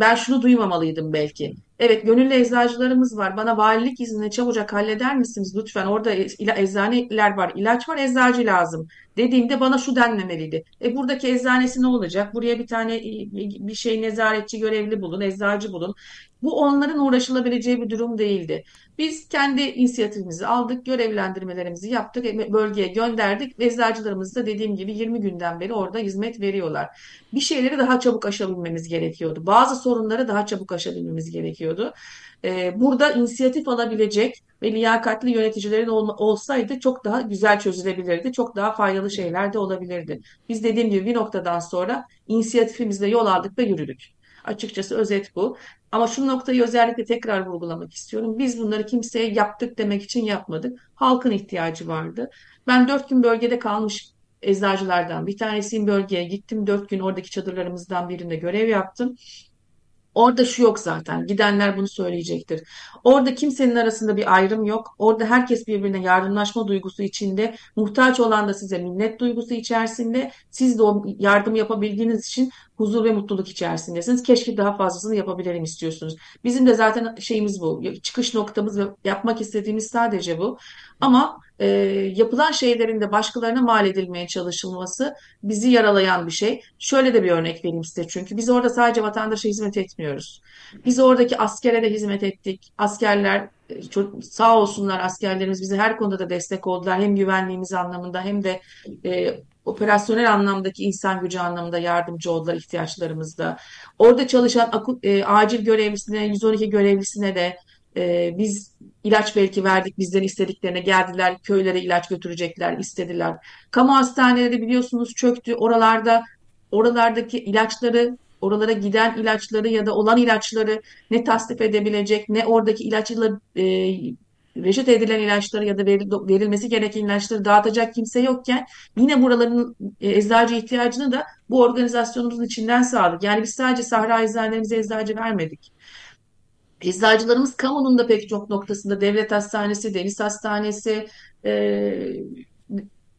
ben şunu duymamalıydım belki. Evet gönüllü eczacılarımız var. Bana valilik iznini çabucak halleder misiniz lütfen? Orada eczaneler var, ilaç var, eczacı lazım. Dediğimde bana şu denmemeliydi. E buradaki eczanesi ne olacak? Buraya bir tane bir şey nezaretçi görevli bulun, eczacı bulun. Bu onların uğraşılabileceği bir durum değildi. Biz kendi inisiyatifimizi aldık, görevlendirmelerimizi yaptık, bölgeye gönderdik. Eczacılarımız da dediğim gibi 20 günden beri orada hizmet veriyorlar. Bir şeyleri daha çabuk aşabilmemiz gerekiyordu. Bazı sorunları daha çabuk aşabilmemiz gerekiyordu. Ee, burada inisiyatif alabilecek ve liyakatli yöneticilerin olsaydı çok daha güzel çözülebilirdi. Çok daha faydalı şeyler de olabilirdi. Biz dediğim gibi bir noktadan sonra inisiyatifimizle yol aldık ve yürüdük. Açıkçası özet bu. Ama şu noktayı özellikle tekrar vurgulamak istiyorum. Biz bunları kimseye yaptık demek için yapmadık. Halkın ihtiyacı vardı. Ben dört gün bölgede kalmış eczacılardan bir tanesiyim bölgeye gittim. Dört gün oradaki çadırlarımızdan birinde görev yaptım. Orada şu yok zaten. Gidenler bunu söyleyecektir. Orada kimsenin arasında bir ayrım yok. Orada herkes birbirine yardımlaşma duygusu içinde. Muhtaç olan da size minnet duygusu içerisinde. Siz de o yardım yapabildiğiniz için huzur ve mutluluk içerisindesiniz. Keşke daha fazlasını yapabilirim istiyorsunuz. Bizim de zaten şeyimiz bu. Çıkış noktamız ve yapmak istediğimiz sadece bu. Ama e, yapılan şeylerin de başkalarına mal edilmeye çalışılması bizi yaralayan bir şey. Şöyle de bir örnek vereyim size çünkü biz orada sadece vatandaşa hizmet etmiyoruz. Biz oradaki askere de hizmet ettik. Askerler e, çok, sağ olsunlar askerlerimiz bize her konuda da destek oldular. Hem güvenliğimiz anlamında hem de e, operasyonel anlamdaki insan gücü anlamında yardımcı oldular ihtiyaçlarımızda. Orada çalışan akut, e, acil görevlisine, 112 görevlisine de e, biz ilaç belki verdik bizden istediklerine geldiler köylere ilaç götürecekler istediler. Kamu hastaneleri biliyorsunuz çöktü oralarda oralardaki ilaçları oralara giden ilaçları ya da olan ilaçları ne tasdif edebilecek ne oradaki ilaçla e, reçete edilen ilaçları ya da verilmesi gereken ilaçları dağıtacak kimse yokken yine buraların e, eczacı ihtiyacını da bu organizasyonumuzun içinden sağladık. Yani biz sadece Sahra eczanelerimize eczacı vermedik. Eczacılarımız kamunun da pek çok noktasında devlet hastanesi, deniz hastanesi, e,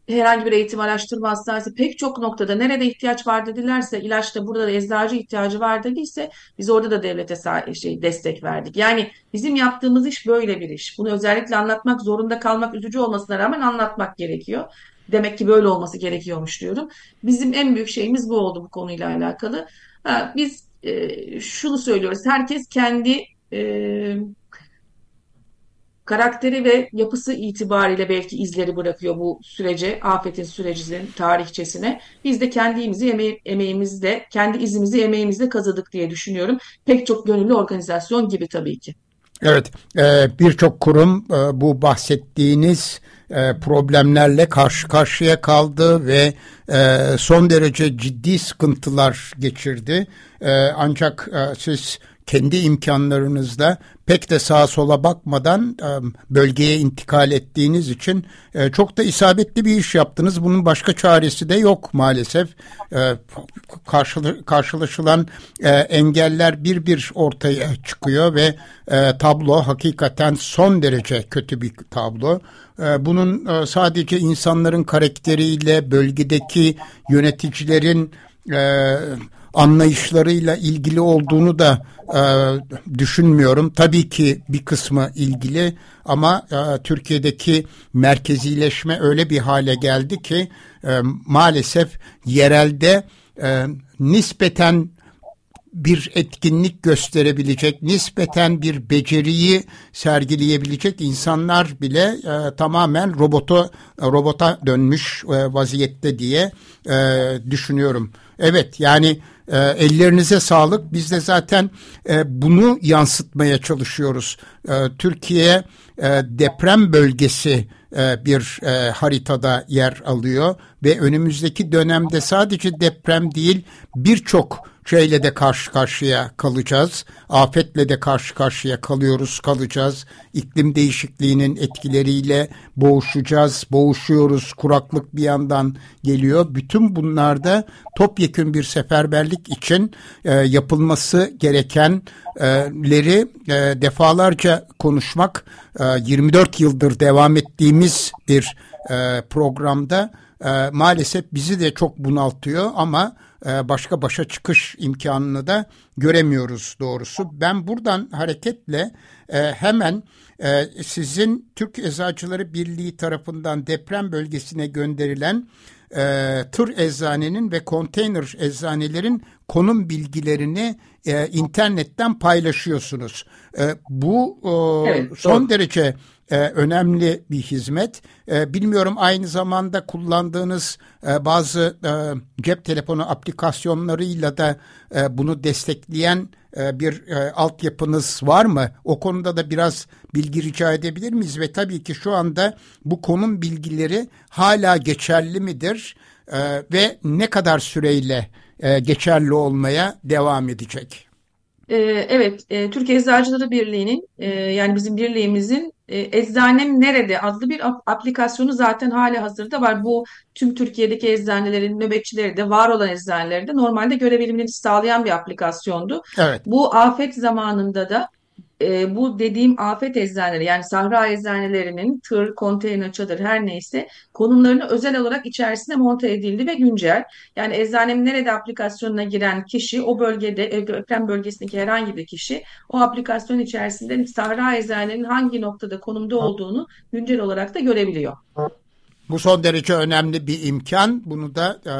herhangi bir eğitim araştırma hastanesi pek çok noktada nerede ihtiyaç var dedilerse ilaçta burada da eczacı ihtiyacı var dediyse biz orada da devlete şey, destek verdik. Yani bizim yaptığımız iş böyle bir iş. Bunu özellikle anlatmak zorunda kalmak üzücü olmasına rağmen anlatmak gerekiyor. Demek ki böyle olması gerekiyormuş diyorum. Bizim en büyük şeyimiz bu oldu bu konuyla alakalı. Ha, biz e, şunu söylüyoruz. Herkes kendi e, karakteri ve yapısı itibariyle belki izleri bırakıyor bu sürece, afetin sürecinin tarihçesine. Biz de kendimizi eme emeğimizde, kendi izimizi emeğimizde kazıdık diye düşünüyorum. Pek çok gönüllü organizasyon gibi tabii ki. Evet, e, birçok kurum e, bu bahsettiğiniz e, problemlerle karşı karşıya kaldı ve son derece ciddi sıkıntılar geçirdi. Ancak siz kendi imkanlarınızla pek de sağa sola bakmadan e, bölgeye intikal ettiğiniz için e, çok da isabetli bir iş yaptınız. Bunun başka çaresi de yok maalesef. E, karşılaşılan engeller bir bir ortaya çıkıyor ve tablo hakikaten son derece kötü bir tablo. Bunun sadece insanların karakteriyle bölgedeki yöneticilerin anlayışlarıyla ilgili olduğunu da e, düşünmüyorum. Tabii ki bir kısmı ilgili ama e, Türkiye'deki merkezileşme öyle bir hale geldi ki e, maalesef yerelde e, nispeten bir etkinlik gösterebilecek, nispeten bir beceriyi sergileyebilecek insanlar bile e, tamamen robotu robota dönmüş e, vaziyette diye e, düşünüyorum. Evet yani E, ellerinize sağlık. Biz de zaten e, bunu yansıtmaya çalışıyoruz. E, Türkiye e, deprem bölgesi e, bir e, haritada yer alıyor ve önümüzdeki dönemde sadece deprem değil birçok şeyle de karşı karşıya kalacağız. Afetle de karşı karşıya kalıyoruz, kalacağız. İklim değişikliğinin etkileriyle boğuşacağız, boğuşuyoruz. Kuraklık bir yandan geliyor. Bütün bunlarda topyekün bir seferberlik için e, yapılması gerekenleri e, defalarca konuşmak e, 24 yıldır devam ettiğimiz bir e, programda e, maalesef bizi de çok bunaltıyor ama başka başa çıkış imkanını da göremiyoruz doğrusu. Ben buradan hareketle e, hemen e, sizin Türk Eczacıları Birliği tarafından deprem bölgesine gönderilen tır eczanenin ve konteyner eczanelerin konum bilgilerini internetten paylaşıyorsunuz. bu evet, son doğru. derece e, önemli bir hizmet. E, bilmiyorum aynı zamanda kullandığınız e, bazı e, cep telefonu aplikasyonlarıyla da e, bunu destekleyen e, bir e, altyapınız var mı? O konuda da biraz bilgi rica edebilir miyiz? Ve tabii ki şu anda bu konum bilgileri hala geçerli midir? E, ve ne kadar süreyle e, geçerli olmaya devam edecek? Ee, evet, e, Türkiye Eczacıları Birliği'nin e, yani bizim birliğimizin e, Eczanem Nerede adlı bir aplikasyonu zaten hali hazırda var. Bu tüm Türkiye'deki eczanelerin nöbetçileri de var olan eczaneleri de normalde görebilmeni sağlayan bir aplikasyondu. Evet. Bu afet zamanında da e, bu dediğim afet eczaneleri yani sahra eczanelerinin tır, konteyner, çadır her neyse konumlarını özel olarak içerisine monte edildi ve güncel. Yani eczanemin nerede aplikasyonuna giren kişi o bölgede deprem bölgesindeki herhangi bir kişi o aplikasyon içerisinde sahra eczanelerinin hangi noktada konumda olduğunu güncel olarak da görebiliyor. Bu son derece önemli bir imkan. Bunu da e,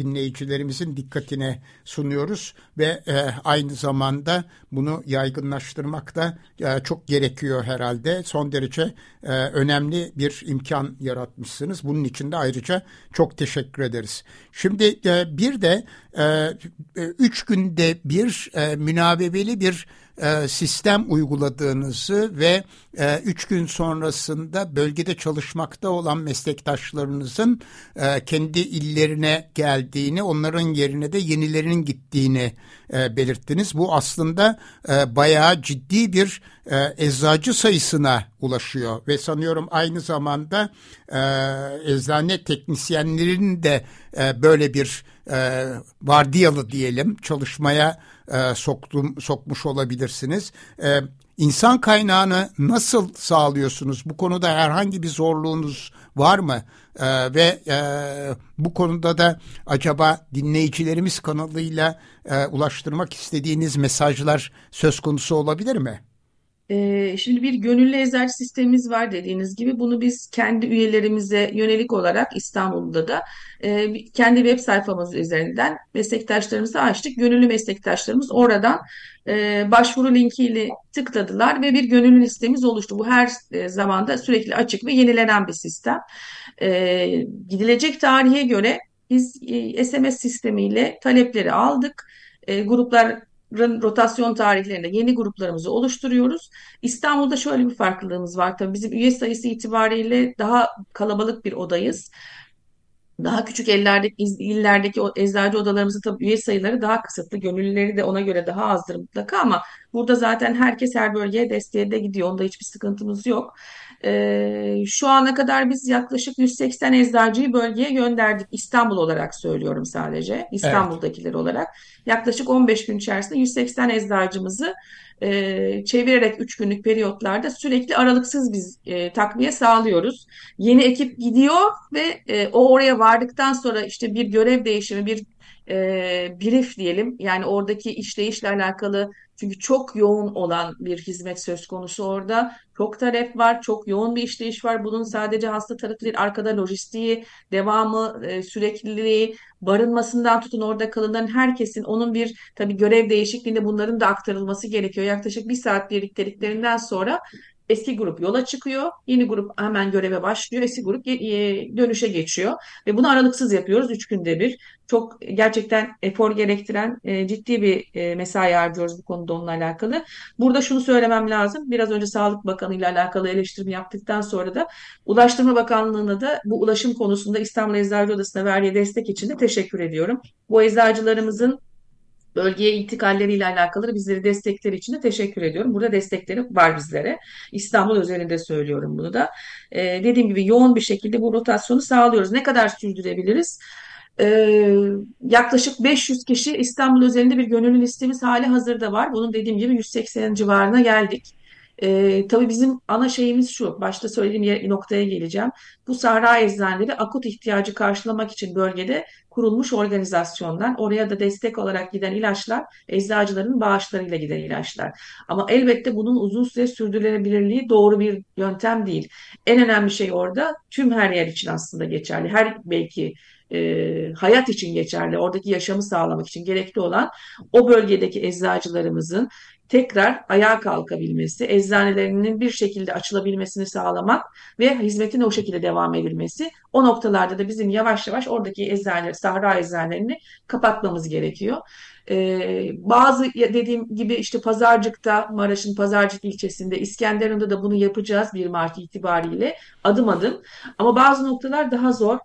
dinleyicilerimizin dikkatine sunuyoruz ve e, aynı zamanda bunu yaygınlaştırmak da e, çok gerekiyor herhalde. Son derece e, önemli bir imkan yaratmışsınız. Bunun için de ayrıca çok teşekkür ederiz. Şimdi e, bir de e, e üç günde bir e, münavebeli bir e, sistem uyguladığınızı ve e, üç gün sonrasında bölgede çalışmakta olan meslektaşlarınızın e, kendi illerine geldiğini, onların yerine de yenilerinin gittiğini e, belirttiniz. Bu aslında e, bayağı ciddi bir e, eczacı sayısına ulaşıyor ve sanıyorum aynı zamanda e, eczane teknisyenlerinin de e, böyle bir e, vardiyalı diyelim çalışmaya e, soktum, sokmuş olabilirsiniz. E, insan kaynağını nasıl sağlıyorsunuz? Bu konuda herhangi bir zorluğunuz var mı? E, ve e, bu konuda da acaba dinleyicilerimiz kanalıyla e, ulaştırmak istediğiniz mesajlar söz konusu olabilir mi? Ee, şimdi bir gönüllü eczacı sistemimiz var dediğiniz gibi. Bunu biz kendi üyelerimize yönelik olarak İstanbul'da da e, kendi web sayfamız üzerinden meslektaşlarımızı açtık. Gönüllü meslektaşlarımız oradan e, başvuru linkiyle tıkladılar ve bir gönüllü listemiz oluştu. Bu her e, zamanda sürekli açık ve yenilenen bir sistem. gidilecek tarihe göre biz SMS sistemiyle talepleri aldık. gruplar rotasyon tarihlerinde yeni gruplarımızı oluşturuyoruz. İstanbul'da şöyle bir farklılığımız var. Tabii bizim üye sayısı itibariyle daha kalabalık bir odayız. Daha küçük ellerdeki, illerdeki o eczacı odalarımızın tabii üye sayıları daha kısıtlı. Gönüllüleri de ona göre daha azdır mutlaka ama burada zaten herkes her bölgeye desteğe de gidiyor. Onda hiçbir sıkıntımız yok. Ee, şu ana kadar biz yaklaşık 180 eczacıyı bölgeye gönderdik. İstanbul olarak söylüyorum sadece. İstanbul'dakiler evet. olarak. Yaklaşık 15 gün içerisinde 180 eczacımızı e, çevirerek 3 günlük periyotlarda sürekli aralıksız biz e, takviye sağlıyoruz. Yeni ekip gidiyor ve e, o oraya vardıktan sonra işte bir görev değişimi, bir e, brief diyelim. Yani oradaki işleyişle alakalı çünkü çok yoğun olan bir hizmet söz konusu orada. Çok talep var, çok yoğun bir işleyiş var. Bunun sadece hasta tarafı değil, arkada lojistiği, devamı, e, sürekliliği, barınmasından tutun orada kalınan herkesin onun bir tabii görev değişikliğinde bunların da aktarılması gerekiyor. Yaklaşık bir saat birlikteliklerinden sonra Eski grup yola çıkıyor, yeni grup hemen göreve başlıyor, eski grup dönüşe geçiyor ve bunu aralıksız yapıyoruz üç günde bir. Çok gerçekten efor gerektiren e, ciddi bir e, mesai harcıyoruz bu konuda onunla alakalı. Burada şunu söylemem lazım. Biraz önce Sağlık Bakanı ile alakalı eleştirimi yaptıktan sonra da Ulaştırma Bakanlığı'na da bu ulaşım konusunda İstanbul Eczacı Odası'na verdiği destek için de teşekkür ediyorum. Bu eczacılarımızın bölgeye intikalleriyle alakalı bizleri destekleri için de teşekkür ediyorum. Burada destekleri var bizlere. İstanbul özelinde söylüyorum bunu da. Ee, dediğim gibi yoğun bir şekilde bu rotasyonu sağlıyoruz. Ne kadar sürdürebiliriz? Ee, yaklaşık 500 kişi İstanbul özelinde bir gönüllü listemiz hali hazırda var. Bunun dediğim gibi 180 civarına geldik. Ee, tabii bizim ana şeyimiz şu, başta söylediğim noktaya geleceğim. Bu sahra eczaneleri akut ihtiyacı karşılamak için bölgede kurulmuş organizasyonlar. Oraya da destek olarak giden ilaçlar eczacıların bağışlarıyla giden ilaçlar. Ama elbette bunun uzun süre sürdürülebilirliği doğru bir yöntem değil. En önemli şey orada tüm her yer için aslında geçerli. Her belki e, hayat için geçerli, oradaki yaşamı sağlamak için gerekli olan o bölgedeki eczacılarımızın tekrar ayağa kalkabilmesi, eczanelerinin bir şekilde açılabilmesini sağlamak ve hizmetin o şekilde devam edilmesi. O noktalarda da bizim yavaş yavaş oradaki eczaneleri, sahra eczanelerini kapatmamız gerekiyor. Ee, bazı dediğim gibi işte Pazarcık'ta, Maraş'ın Pazarcık ilçesinde, İskenderun'da da bunu yapacağız 1 Mart itibariyle adım adım. Ama bazı noktalar daha zor.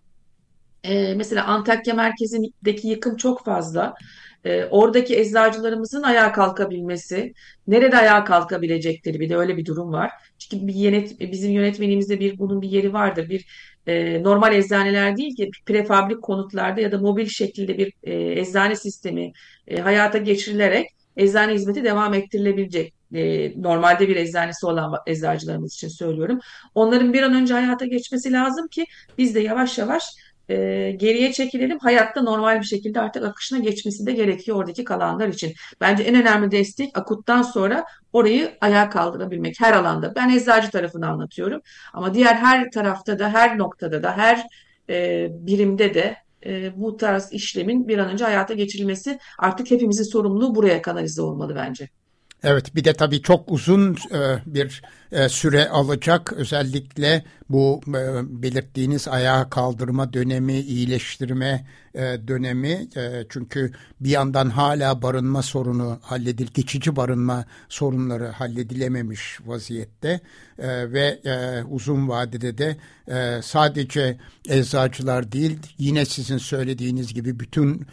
Ee, mesela Antakya merkezindeki yıkım çok fazla e, oradaki eczacılarımızın ayağa kalkabilmesi, nerede ayağa kalkabilecekleri bir de öyle bir durum var. Çünkü bir yönet, bizim yönetmenimizde bir bunun bir yeri vardır. Bir e, normal eczaneler değil ki prefabrik konutlarda ya da mobil şekilde bir e, eczane sistemi e, hayata geçirilerek eczane hizmeti devam ettirilebilecek. E, normalde bir eczanesi olan eczacılarımız için söylüyorum. Onların bir an önce hayata geçmesi lazım ki biz de yavaş yavaş e, geriye çekilelim. Hayatta normal bir şekilde artık akışına geçmesi de gerekiyor oradaki kalanlar için. Bence en önemli destek akuttan sonra orayı ayağa kaldırabilmek her alanda. Ben eczacı tarafını anlatıyorum. Ama diğer her tarafta da her noktada da her e, birimde de e, bu tarz işlemin bir an önce hayata geçirilmesi artık hepimizin sorumluluğu buraya kanalize olmalı bence. Evet bir de tabii çok uzun e, bir e, süre alacak özellikle bu e, belirttiğiniz ayağa kaldırma dönemi, iyileştirme dönemi çünkü bir yandan hala barınma sorunu halledil, geçici barınma sorunları halledilememiş vaziyette. Ve uzun vadede de sadece eczacılar değil yine sizin söylediğiniz gibi bütün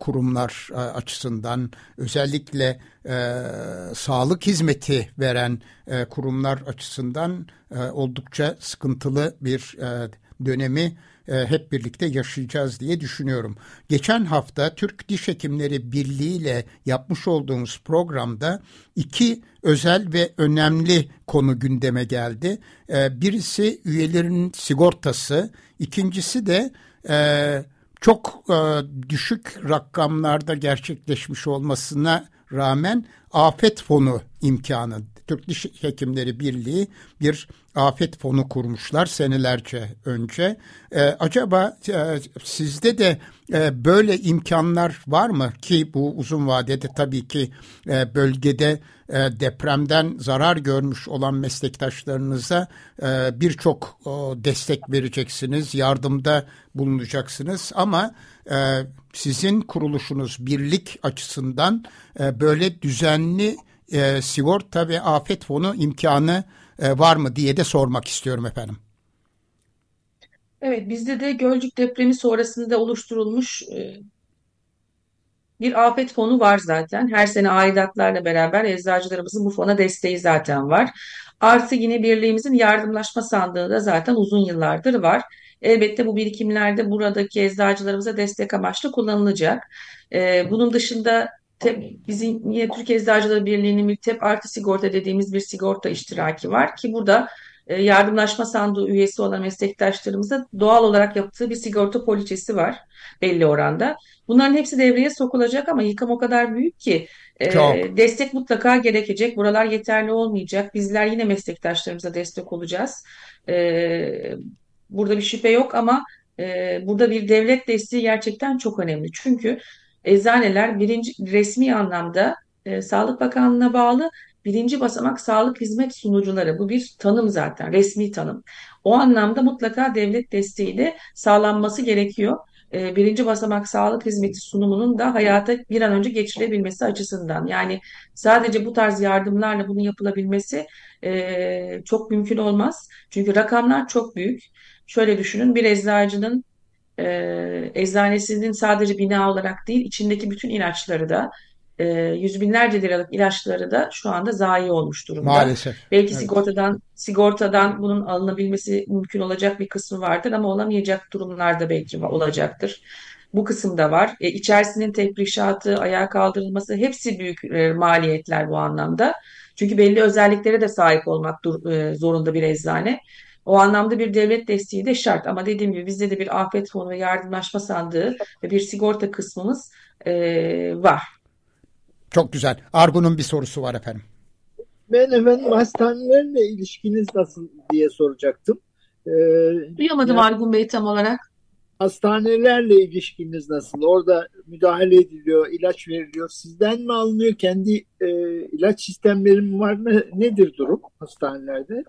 kurumlar açısından özellikle sağlık hizmeti veren e, kurumlar açısından e, oldukça sıkıntılı bir e, dönemi e, hep birlikte yaşayacağız diye düşünüyorum. Geçen hafta Türk Diş Hekimleri Birliği ile yapmış olduğumuz programda iki özel ve önemli konu gündeme geldi. E, birisi üyelerin sigortası, ikincisi de e, çok e, düşük rakamlarda gerçekleşmiş olmasına rağmen afet fonu imkanı. Türk Diş Hekimleri Birliği bir afet fonu kurmuşlar senelerce önce. Ee, acaba e, sizde de e, böyle imkanlar var mı ki bu uzun vadede tabii ki e, bölgede e, depremden zarar görmüş olan meslektaşlarınıza e, birçok destek vereceksiniz, yardımda bulunacaksınız ama e, sizin kuruluşunuz birlik açısından e, böyle düzenli e, sigorta ve afet fonu imkanı e, var mı diye de sormak istiyorum efendim. Evet, bizde de Gölcük depremi sonrasında oluşturulmuş e, bir afet fonu var zaten. Her sene aidatlarla beraber eczacılarımızın bu fona desteği zaten var. Artı yine birliğimizin yardımlaşma sandığı da zaten uzun yıllardır var. Elbette bu birikimlerde buradaki eczacılarımıza destek amaçlı kullanılacak. E, bunun dışında TEP, bizim yine Türkiye Eczacıları Birliği'nin TEP artı sigorta dediğimiz bir sigorta iştiraki var ki burada e, yardımlaşma sandığı üyesi olan meslektaşlarımıza doğal olarak yaptığı bir sigorta poliçesi var belli oranda. Bunların hepsi devreye sokulacak ama yıkım o kadar büyük ki e, destek mutlaka gerekecek. Buralar yeterli olmayacak. Bizler yine meslektaşlarımıza destek olacağız. E, burada bir şüphe yok ama e, burada bir devlet desteği gerçekten çok önemli. Çünkü eczaneler birinci resmi anlamda e, Sağlık Bakanlığı'na bağlı birinci basamak sağlık hizmet sunucuları. Bu bir tanım zaten, resmi tanım. O anlamda mutlaka devlet desteğiyle sağlanması gerekiyor. Ee, birinci basamak sağlık hizmeti sunumunun da hayata bir an önce geçirebilmesi açısından. Yani sadece bu tarz yardımlarla bunun yapılabilmesi e, çok mümkün olmaz. Çünkü rakamlar çok büyük. Şöyle düşünün bir eczacının e, eczanesinin sadece bina olarak değil içindeki bütün ilaçları da e, yüz binlerce liralık ilaçları da şu anda zayi olmuş durumda. Maalesef. Belki evet. sigortadan sigortadan bunun alınabilmesi mümkün olacak bir kısmı vardır ama olamayacak durumlarda belki olacaktır. Bu kısımda var. E, içerisinin tebrişatı, ayağa kaldırılması hepsi büyük e, maliyetler bu anlamda. Çünkü belli özelliklere de sahip olmak dur, e, zorunda bir eczane. O anlamda bir devlet desteği de şart. Ama dediğim gibi bizde de bir afet fonu ve yardımlaşma sandığı ve bir sigorta kısmımız e, var. Çok güzel. Argun'un bir sorusu var efendim. Ben efendim hastanelerle ilişkiniz nasıl diye soracaktım. Ee, Duyamadım yani, Argun Bey tam olarak. Hastanelerle ilişkiniz nasıl? Orada müdahale ediliyor, ilaç veriliyor. Sizden mi alınıyor? Kendi e, ilaç sistemleri mi var? Ne, nedir durum hastanelerde?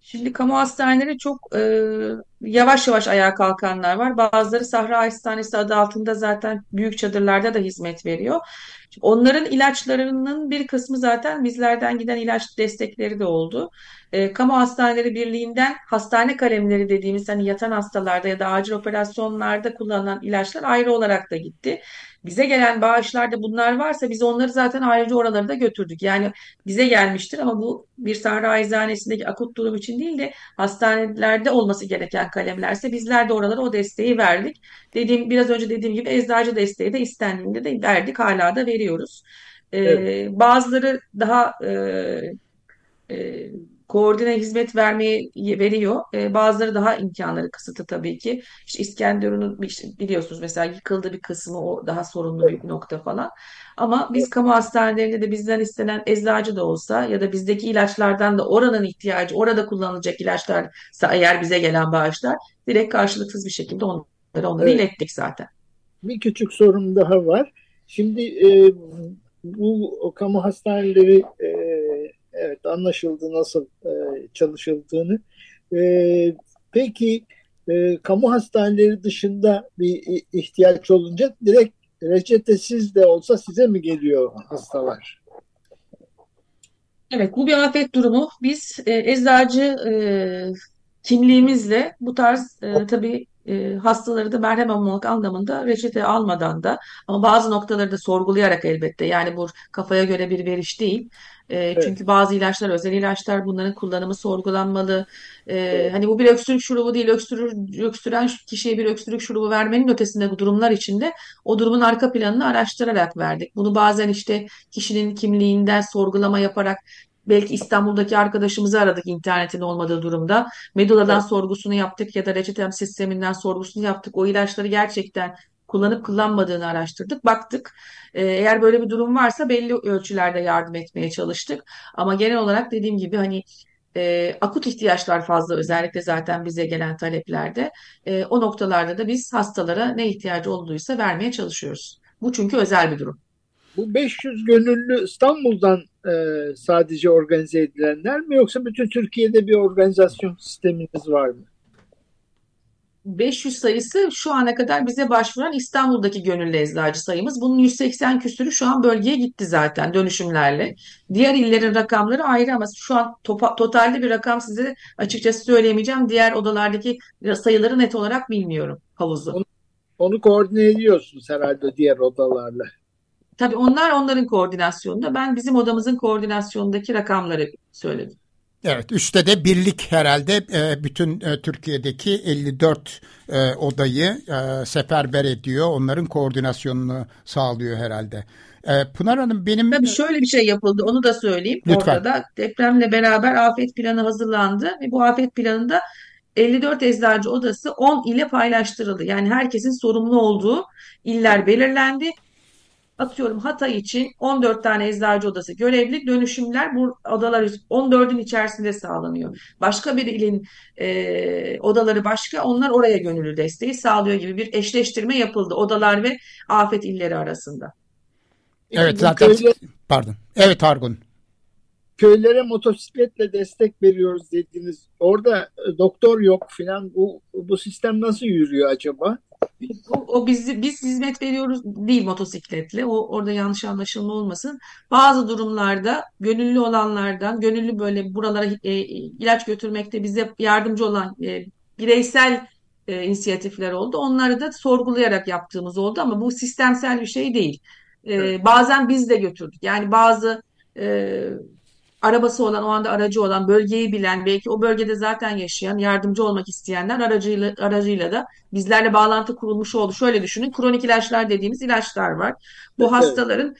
Şimdi kamu hastaneleri çok e, yavaş yavaş ayağa kalkanlar var. Bazıları Sahra Hastanesi adı altında zaten büyük çadırlarda da hizmet veriyor. Onların ilaçlarının bir kısmı zaten bizlerden giden ilaç destekleri de oldu. E, Kamu Hastaneleri Birliği'nden hastane kalemleri dediğimiz hani yatan hastalarda ya da acil operasyonlarda kullanılan ilaçlar ayrı olarak da gitti. Bize gelen bağışlarda bunlar varsa biz onları zaten ayrıca oralara da götürdük. Yani bize gelmiştir ama bu bir Sahra Eczanesi'ndeki akut durum için değil de hastanelerde olması gereken kalemlerse bizler de oralara o desteği verdik. Dediğim biraz önce dediğim gibi eczacı desteği de istendiğinde de verdik hala da veriyoruz. Ee, evet. Bazıları daha e, e, koordine hizmet vermeyi veriyor. E, bazıları daha imkanları kısıtlı tabii ki. İşte İskenderun'un işte biliyorsunuz mesela yıkıldı bir kısmı o daha sorunlu bir nokta falan. Ama biz kamu hastanelerinde de bizden istenen eczacı da olsa ya da bizdeki ilaçlardan da oranın ihtiyacı, orada kullanılacak ilaçlarsa eğer bize gelen bağışlar direkt karşılıksız bir şekilde onları onları evet. ilettik zaten. Bir küçük sorum daha var. Şimdi e, bu kamu hastaneleri e, evet anlaşıldı nasıl e, çalışıldığını. E, peki e, kamu hastaneleri dışında bir ihtiyaç olunca direkt reçetesiz de olsa size mi geliyor hastalar? Evet bu bir afet durumu. Biz e, eczacı e, kimliğimizle bu tarz e, tabii e, hastaları da merhem almak anlamında reçete almadan da ama bazı noktaları da sorgulayarak elbette yani bu kafaya göre bir veriş değil. E, evet. Çünkü bazı ilaçlar özel ilaçlar bunların kullanımı sorgulanmalı. E, evet. Hani bu bir öksürük şurubu değil öksürür, öksüren kişiye bir öksürük şurubu vermenin ötesinde bu durumlar içinde o durumun arka planını araştırarak verdik. Bunu bazen işte kişinin kimliğinden sorgulama yaparak Belki İstanbul'daki arkadaşımızı aradık internetin olmadığı durumda. Medula'dan evet. sorgusunu yaptık ya da reçetem sisteminden sorgusunu yaptık. O ilaçları gerçekten kullanıp kullanmadığını araştırdık. Baktık ee, eğer böyle bir durum varsa belli ölçülerde yardım etmeye çalıştık. Ama genel olarak dediğim gibi hani e, akut ihtiyaçlar fazla özellikle zaten bize gelen taleplerde. E, o noktalarda da biz hastalara ne ihtiyacı olduysa vermeye çalışıyoruz. Bu çünkü özel bir durum. Bu 500 gönüllü İstanbul'dan e, sadece organize edilenler mi yoksa bütün Türkiye'de bir organizasyon sisteminiz var mı? 500 sayısı şu ana kadar bize başvuran İstanbul'daki gönüllü eczacı sayımız. Bunun 180 küsürü şu an bölgeye gitti zaten dönüşümlerle. Diğer illerin rakamları ayrı ama şu an topa, totalde bir rakam size açıkçası söyleyemeyeceğim. Diğer odalardaki sayıları net olarak bilmiyorum havuzu. Onu, onu koordine ediyorsunuz herhalde diğer odalarla. Tabii onlar onların koordinasyonunda. Ben bizim odamızın koordinasyonundaki rakamları söyledim. Evet, üstte de birlik herhalde e, bütün e, Türkiye'deki 54 e, odayı seferber ediyor. Onların koordinasyonunu sağlıyor herhalde. Pınar Hanım benim... Tabii şöyle bir şey yapıldı onu da söyleyeyim. Lütfen. Orada da depremle beraber afet planı hazırlandı ve bu afet planında 54 eczacı odası 10 ile paylaştırıldı. Yani herkesin sorumlu olduğu iller belirlendi atıyorum Hatay için 14 tane eczacı odası görevli dönüşümler bu odalar 14'ün içerisinde sağlanıyor. Başka bir ilin e, odaları başka onlar oraya gönüllü desteği sağlıyor gibi bir eşleştirme yapıldı odalar ve afet illeri arasında. Evet zaten pardon. Evet Argun. köylere motosikletle destek veriyoruz dediniz. Orada e, doktor yok filan. Bu bu sistem nasıl yürüyor acaba? O, o biz, biz hizmet veriyoruz değil motosikletle. O orada yanlış anlaşılma olmasın. Bazı durumlarda gönüllü olanlardan, gönüllü böyle buralara e, ilaç götürmekte bize yardımcı olan e, bireysel e, inisiyatifler oldu. Onları da sorgulayarak yaptığımız oldu ama bu sistemsel bir şey değil. E, evet. Bazen biz de götürdük. Yani bazı e, arabası olan, o anda aracı olan, bölgeyi bilen, belki o bölgede zaten yaşayan, yardımcı olmak isteyenler aracıyla, aracıyla da bizlerle bağlantı kurulmuş oldu. Şöyle düşünün, kronik ilaçlar dediğimiz ilaçlar var. Bu evet. hastaların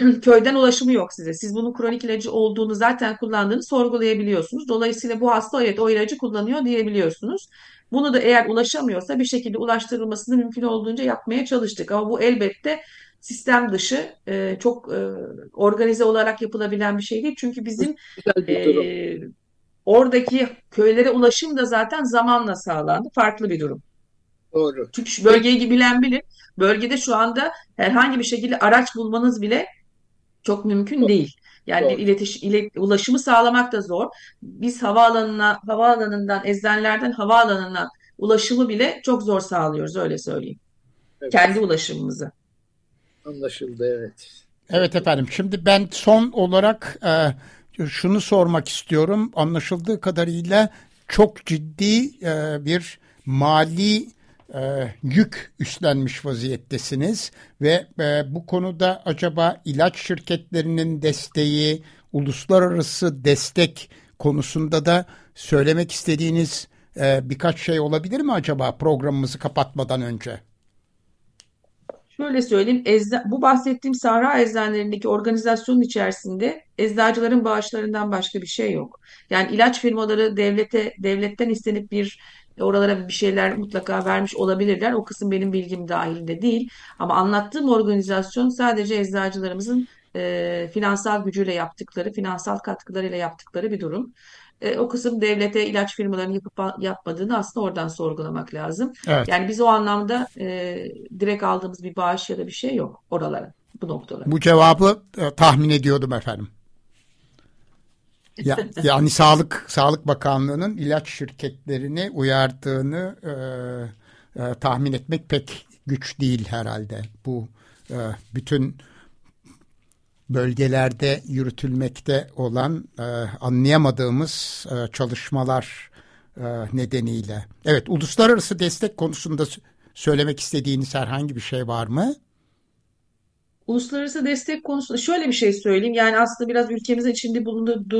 köyden ulaşımı yok size. Siz bunun kronik ilacı olduğunu zaten kullandığını sorgulayabiliyorsunuz. Dolayısıyla bu hasta evet o ilacı kullanıyor diyebiliyorsunuz. Bunu da eğer ulaşamıyorsa bir şekilde ulaştırılmasını mümkün olduğunca yapmaya çalıştık. Ama bu elbette sistem dışı e, çok e, organize olarak yapılabilen bir şey değil. Çünkü bizim e, oradaki köylere ulaşım da zaten zamanla sağlandı. Farklı bir durum. Doğru. Çünkü bölgeyi bilen bilir. Bölgede şu anda herhangi bir şekilde araç bulmanız bile çok mümkün Doğru. değil. Yani Doğru. bir iletiş, ilet, ulaşımı sağlamak da zor. Biz havaalanına, havaalanından, eczanelerden havaalanına ulaşımı bile çok zor sağlıyoruz öyle söyleyeyim. Evet. Kendi ulaşımımızı. Anlaşıldı evet. Evet efendim. Şimdi ben son olarak e, şunu sormak istiyorum. Anlaşıldığı kadarıyla çok ciddi e, bir mali e, yük üstlenmiş vaziyettesiniz ve e, bu konuda acaba ilaç şirketlerinin desteği, uluslararası destek konusunda da söylemek istediğiniz e, birkaç şey olabilir mi acaba programımızı kapatmadan önce? Şöyle söyleyeyim, ecza, bu bahsettiğim Sahra eczanelerindeki organizasyonun içerisinde eczacıların bağışlarından başka bir şey yok. Yani ilaç firmaları devlete devletten istenip bir oralara bir şeyler mutlaka vermiş olabilirler. O kısım benim bilgim dahilinde değil. Ama anlattığım organizasyon sadece eczacılarımızın e, finansal gücüyle yaptıkları, finansal katkılarıyla yaptıkları bir durum. E, o kısım devlete ilaç firmalarının yapıp yapmadığını aslında oradan sorgulamak lazım. Evet. Yani biz o anlamda e, direkt aldığımız bir bağış ya da bir şey yok oralara, bu noktalara. Bu cevabı e, tahmin ediyordum efendim. Ya, yani Sağlık Sağlık Bakanlığı'nın ilaç şirketlerini uyardığını e, e, tahmin etmek pek güç değil herhalde. Bu e, bütün bölgelerde yürütülmekte olan e, anlayamadığımız e, çalışmalar e, nedeniyle. Evet, uluslararası destek konusunda söylemek istediğiniz herhangi bir şey var mı? Uluslararası destek konusunda şöyle bir şey söyleyeyim. Yani aslında biraz ülkemizin içinde bulunduğu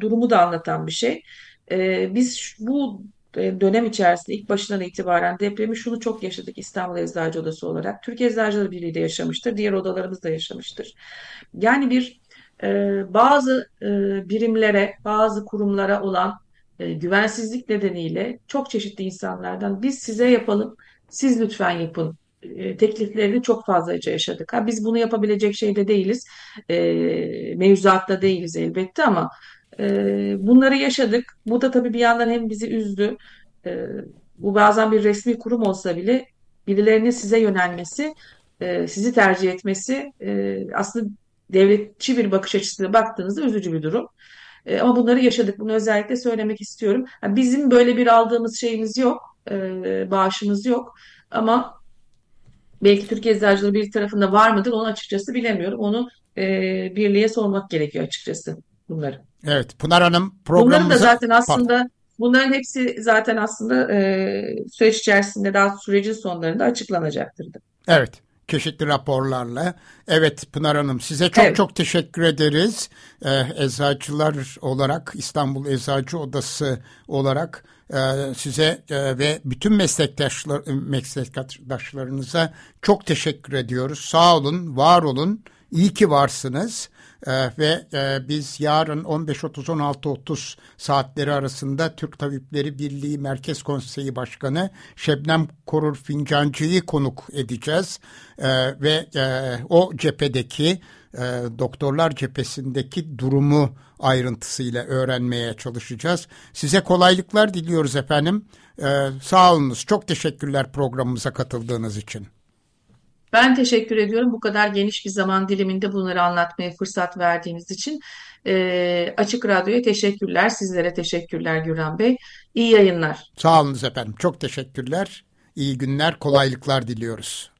durumu da anlatan bir şey. Ee, biz bu dönem içerisinde ilk başından itibaren depremi şunu çok yaşadık İstanbul Eczacı Odası olarak. Türkiye Eczacıları Birliği de yaşamıştır. Diğer odalarımız da yaşamıştır. Yani bir e, bazı e, birimlere, bazı kurumlara olan e, güvensizlik nedeniyle çok çeşitli insanlardan biz size yapalım, siz lütfen yapın e, tekliflerini çok fazlaca yaşadık. Ha, biz bunu yapabilecek şeyde değiliz, e, mevzuatta değiliz elbette ama e, bunları yaşadık. Bu da tabii bir yandan hem bizi üzdü. E, bu bazen bir resmi kurum olsa bile birilerinin size yönelmesi, e, sizi tercih etmesi e, aslında devletçi bir bakış açısıyla baktığınızda üzücü bir durum. E, ama bunları yaşadık. Bunu özellikle söylemek istiyorum. Bizim böyle bir aldığımız şeyimiz yok, bağışımız yok. Ama belki Türkiye Eczacıları bir tarafında var mıdır onu açıkçası bilemiyorum. Onu birliğe sormak gerekiyor açıkçası bunları. Evet Pınar Hanım programımıza... Bunların da zaten aslında Pardon. bunların hepsi zaten aslında e, süreç içerisinde daha sürecin sonlarında açıklanacaktır. Evet çeşitli raporlarla. Evet Pınar Hanım size çok evet. çok teşekkür ederiz. Ee, eczacılar olarak İstanbul Eczacı Odası olarak e, size e, ve bütün meslektaşlar, meslektaşlarınıza çok teşekkür ediyoruz. Sağ olun, var olun. İyi ki varsınız. Ee, ve e, biz yarın 15.30-16.30 saatleri arasında Türk Tabipleri Birliği Merkez Konseyi Başkanı Şebnem Korur Fincancı'yı konuk edeceğiz. Ee, ve e, o cephedeki e, doktorlar cephesindeki durumu ayrıntısıyla öğrenmeye çalışacağız. Size kolaylıklar diliyoruz efendim. Ee, sağ olunuz. Çok teşekkürler programımıza katıldığınız için. Ben teşekkür ediyorum bu kadar geniş bir zaman diliminde bunları anlatmaya fırsat verdiğiniz için. E, Açık Radyo'ya teşekkürler, sizlere teşekkürler Gürhan Bey. İyi yayınlar. Sağ olunuz efendim, çok teşekkürler. İyi günler, kolaylıklar diliyoruz.